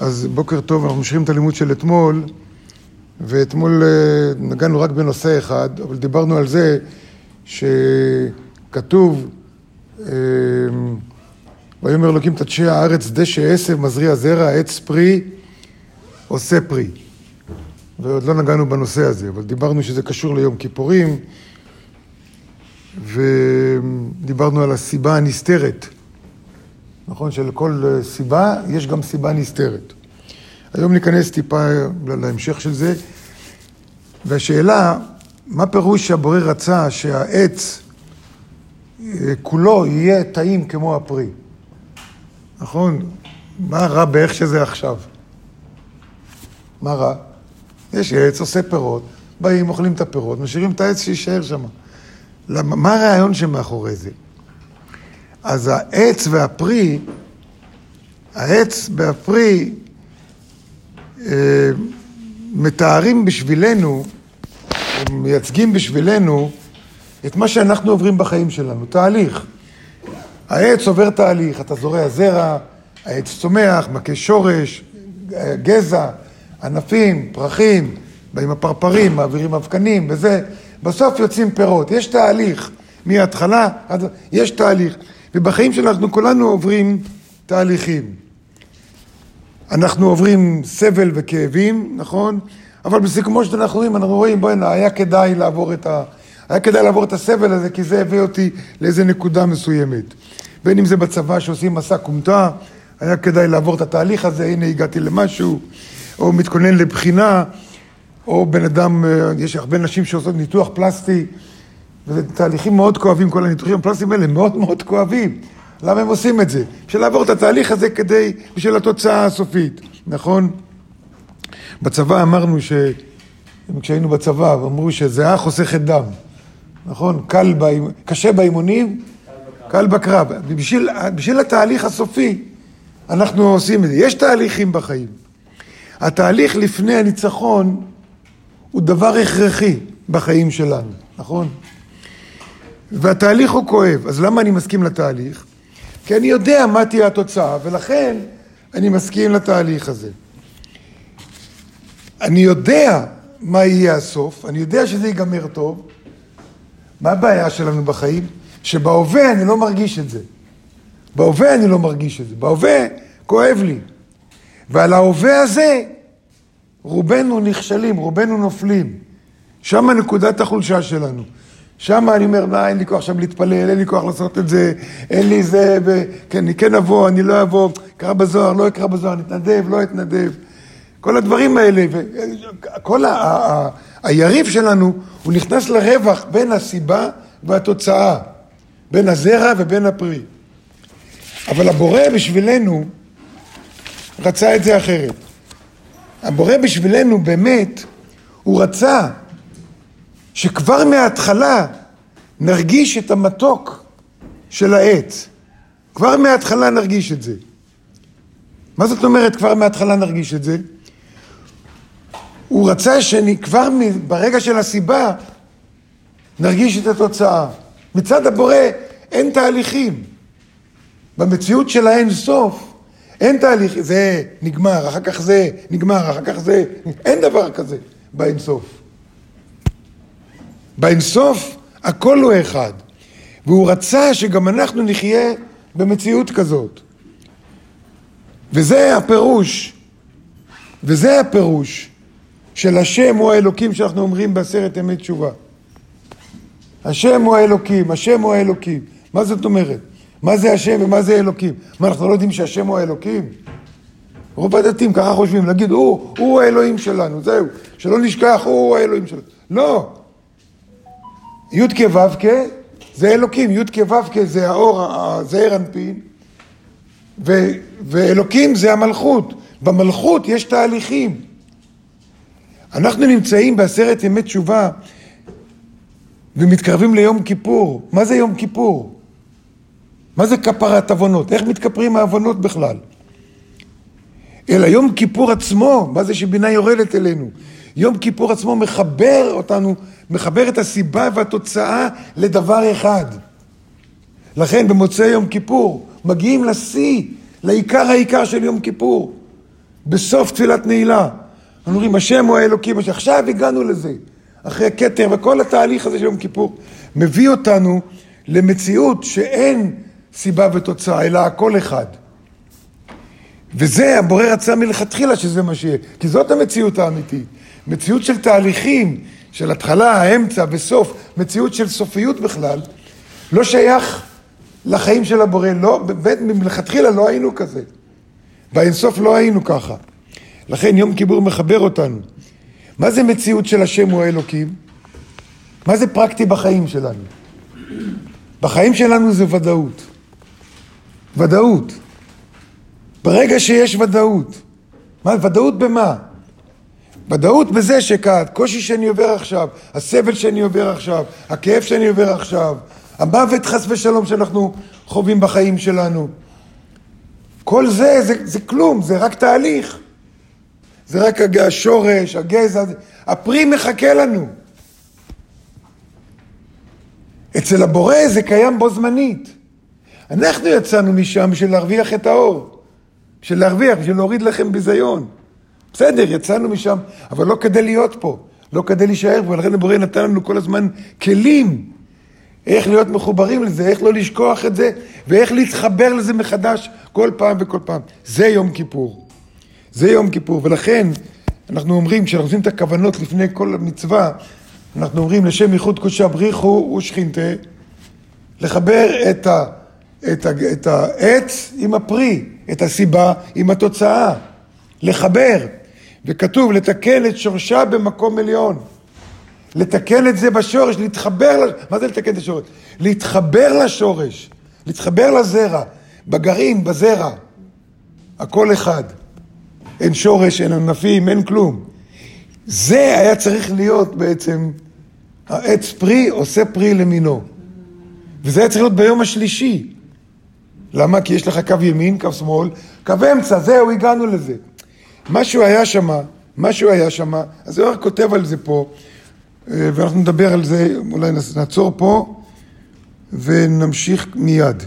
אז בוקר טוב, אנחנו ממשיכים את הלימוד של אתמול, ואתמול אה, נגענו רק בנושא אחד, אבל דיברנו על זה שכתוב, אה, ויאמר אלוקים תדשי הארץ דשא עשב מזריע זרע עץ פרי עושה פרי. ועוד לא נגענו בנושא הזה, אבל דיברנו שזה קשור ליום כיפורים, ודיברנו על הסיבה הנסתרת. נכון שלכל סיבה יש גם סיבה נסתרת. היום ניכנס טיפה להמשך של זה, והשאלה, מה פירוש שהבורא רצה שהעץ אה, כולו יהיה טעים כמו הפרי? נכון? מה רע באיך שזה עכשיו? מה רע? יש עץ, עושה פירות, באים, אוכלים את הפירות, משאירים את העץ שיישאר שם. מה הרעיון שמאחורי זה? אז העץ והפרי, העץ והפרי אה, מתארים בשבילנו, מייצגים בשבילנו את מה שאנחנו עוברים בחיים שלנו, תהליך. העץ עובר תהליך, אתה זורע זרע, העץ צומח, מכה שורש, גזע, ענפים, פרחים, באים הפרפרים, מעבירים אבקנים וזה, בסוף יוצאים פירות. יש תהליך, מההתחלה, יש תהליך. ובחיים שלנו כולנו עוברים תהליכים. אנחנו עוברים סבל וכאבים, נכון? אבל בסיכומו של אנחנו רואים, אנחנו רואים, בוא'נה, היה כדאי לעבור את ה... היה כדאי לעבור את הסבל הזה, כי זה הביא אותי לאיזה נקודה מסוימת. בין אם זה בצבא שעושים מסע כומתה, היה כדאי לעבור את התהליך הזה, הנה הגעתי למשהו, או מתכונן לבחינה, או בן אדם, אה, יש הרבה נשים שעושות ניתוח פלסטי, וזה תהליכים מאוד כואבים, כל הניתוחים הפלסטיים האלה מאוד מאוד כואבים. למה הם עושים את זה? בשביל לעבור את התהליך הזה כדי, בשביל התוצאה הסופית, נכון? בצבא אמרנו ש... כשהיינו בצבא, אמרו שזה היה חוסכת דם, נכון? קל באימ... קשה באימונים, קל בקרב. בשביל, בשביל התהליך הסופי אנחנו עושים את זה. יש תהליכים בחיים. התהליך לפני הניצחון הוא דבר הכרחי בחיים שלנו, נכון? והתהליך הוא כואב. אז למה אני מסכים לתהליך? כי אני יודע מה תהיה התוצאה, ולכן אני מסכים לתהליך הזה. אני יודע מה יהיה הסוף, אני יודע שזה ייגמר טוב. מה הבעיה שלנו בחיים? שבהווה אני לא מרגיש את זה. בהווה אני לא מרגיש את זה. בהווה כואב לי. ועל ההווה הזה רובנו נכשלים, רובנו נופלים. שם נקודת החולשה שלנו. שם אני אומר, מה, אין לי כוח עכשיו להתפלל, אין לי כוח לעשות את זה, אין לי זה, ו... כן, אני כן אבוא, אני לא אבוא, אקרא בזוהר, לא אקרא בזוהר, נתנדב, לא אתנדב. כל הדברים האלה, וכל ה... ה... היריב שלנו, הוא נכנס לרווח בין הסיבה והתוצאה, בין הזרע ובין הפרי. אבל הבורא בשבילנו רצה את זה אחרת. הבורא בשבילנו באמת, הוא רצה שכבר מההתחלה נרגיש את המתוק של העץ. כבר מההתחלה נרגיש את זה. מה זאת אומרת כבר מההתחלה נרגיש את זה? הוא רצה שכבר ברגע של הסיבה נרגיש את התוצאה. מצד הבורא אין תהליכים. במציאות של האין סוף אין תהליך, זה נגמר, אחר כך זה נגמר, אחר כך זה, אין דבר כזה באין סוף. באינסוף הכל הוא אחד. והוא רצה שגם אנחנו נחיה במציאות כזאת. וזה הפירוש, וזה הפירוש של השם הוא האלוקים שאנחנו אומרים בעשרת ימי תשובה. השם הוא האלוקים, השם הוא האלוקים. מה זאת אומרת? מה זה השם ומה זה אלוקים? מה, אנחנו לא יודעים שהשם הוא האלוקים? רוב הדתיים ככה חושבים, להגיד, הוא, הוא האלוהים שלנו, זהו, שלא נשכח, הוא האלוהים שלנו. לא, י"ק ו"ק זה אלוקים, י"ק ו"ק זה האור, זעיר אנפין, ו, ואלוקים זה המלכות. במלכות יש תהליכים. אנחנו נמצאים בעשרת ימי תשובה ומתקרבים ליום כיפור. מה זה יום כיפור? מה זה כפרת עוונות? איך מתכפרים העוונות בכלל? אלא יום כיפור עצמו, מה זה שבינה יורדת אלינו? יום כיפור עצמו מחבר אותנו, מחבר את הסיבה והתוצאה לדבר אחד. לכן במוצאי יום כיפור מגיעים לשיא, לעיקר העיקר של יום כיפור. בסוף תפילת נעילה. אנחנו אומרים, השם הוא האלוקים, עכשיו הגענו לזה. אחרי כתר וכל התהליך הזה של יום כיפור, מביא אותנו למציאות שאין סיבה ותוצאה, אלא הכל אחד. וזה, הבורא רצה מלכתחילה שזה מה שיהיה, כי זאת המציאות האמיתית. מציאות של תהליכים, של התחלה, האמצע וסוף, מציאות של סופיות בכלל, לא שייך לחיים של הבורא, לא, באמת מלכתחילה לא היינו כזה. באינסוף לא היינו ככה. לכן יום כיפור מחבר אותנו. מה זה מציאות של השם הוא האלוקים? מה זה פרקטי בחיים שלנו? בחיים שלנו זה ודאות. ודאות. ברגע שיש ודאות. מה, ודאות במה? ודאות בזה שהקושי שאני עובר עכשיו, הסבל שאני עובר עכשיו, הכאב שאני עובר עכשיו, המוות חס ושלום שאנחנו חווים בחיים שלנו, כל זה, זה, זה כלום, זה רק תהליך. זה רק השורש, הגזע, הפרי מחכה לנו. אצל הבורא זה קיים בו זמנית. אנחנו יצאנו משם בשביל להרוויח את האור. בשביל להרוויח, בשביל להוריד לכם ביזיון. בסדר, יצאנו משם, אבל לא כדי להיות פה, לא כדי להישאר פה, ולכן הבורא נתן לנו כל הזמן כלים איך להיות מחוברים לזה, איך לא לשכוח את זה, ואיך להתחבר לזה מחדש כל פעם וכל פעם. זה יום כיפור. זה יום כיפור, ולכן אנחנו אומרים, כשאנחנו עושים את הכוונות לפני כל מצווה, אנחנו אומרים לשם ייחוד קודשא בריחו ושכינתה, לחבר את, ה, את, ה, את העץ עם הפרי, את הסיבה עם התוצאה, לחבר. וכתוב לתקן את שורשה במקום עליון. לתקן את זה בשורש, להתחבר, מה זה לתקן את השורש? להתחבר לשורש, להתחבר לזרע, בגרעין, בזרע, הכל אחד. אין שורש, אין ענפים, אין כלום. זה היה צריך להיות בעצם, העץ פרי עושה פרי למינו. וזה היה צריך להיות ביום השלישי. למה? כי יש לך קו ימין, קו שמאל, קו אמצע, זהו, הגענו לזה. משהו היה שם, משהו היה שם, אז הוא רק כותב על זה פה. ואנחנו נדבר על זה, אולי נעצור פה ונמשיך מיד.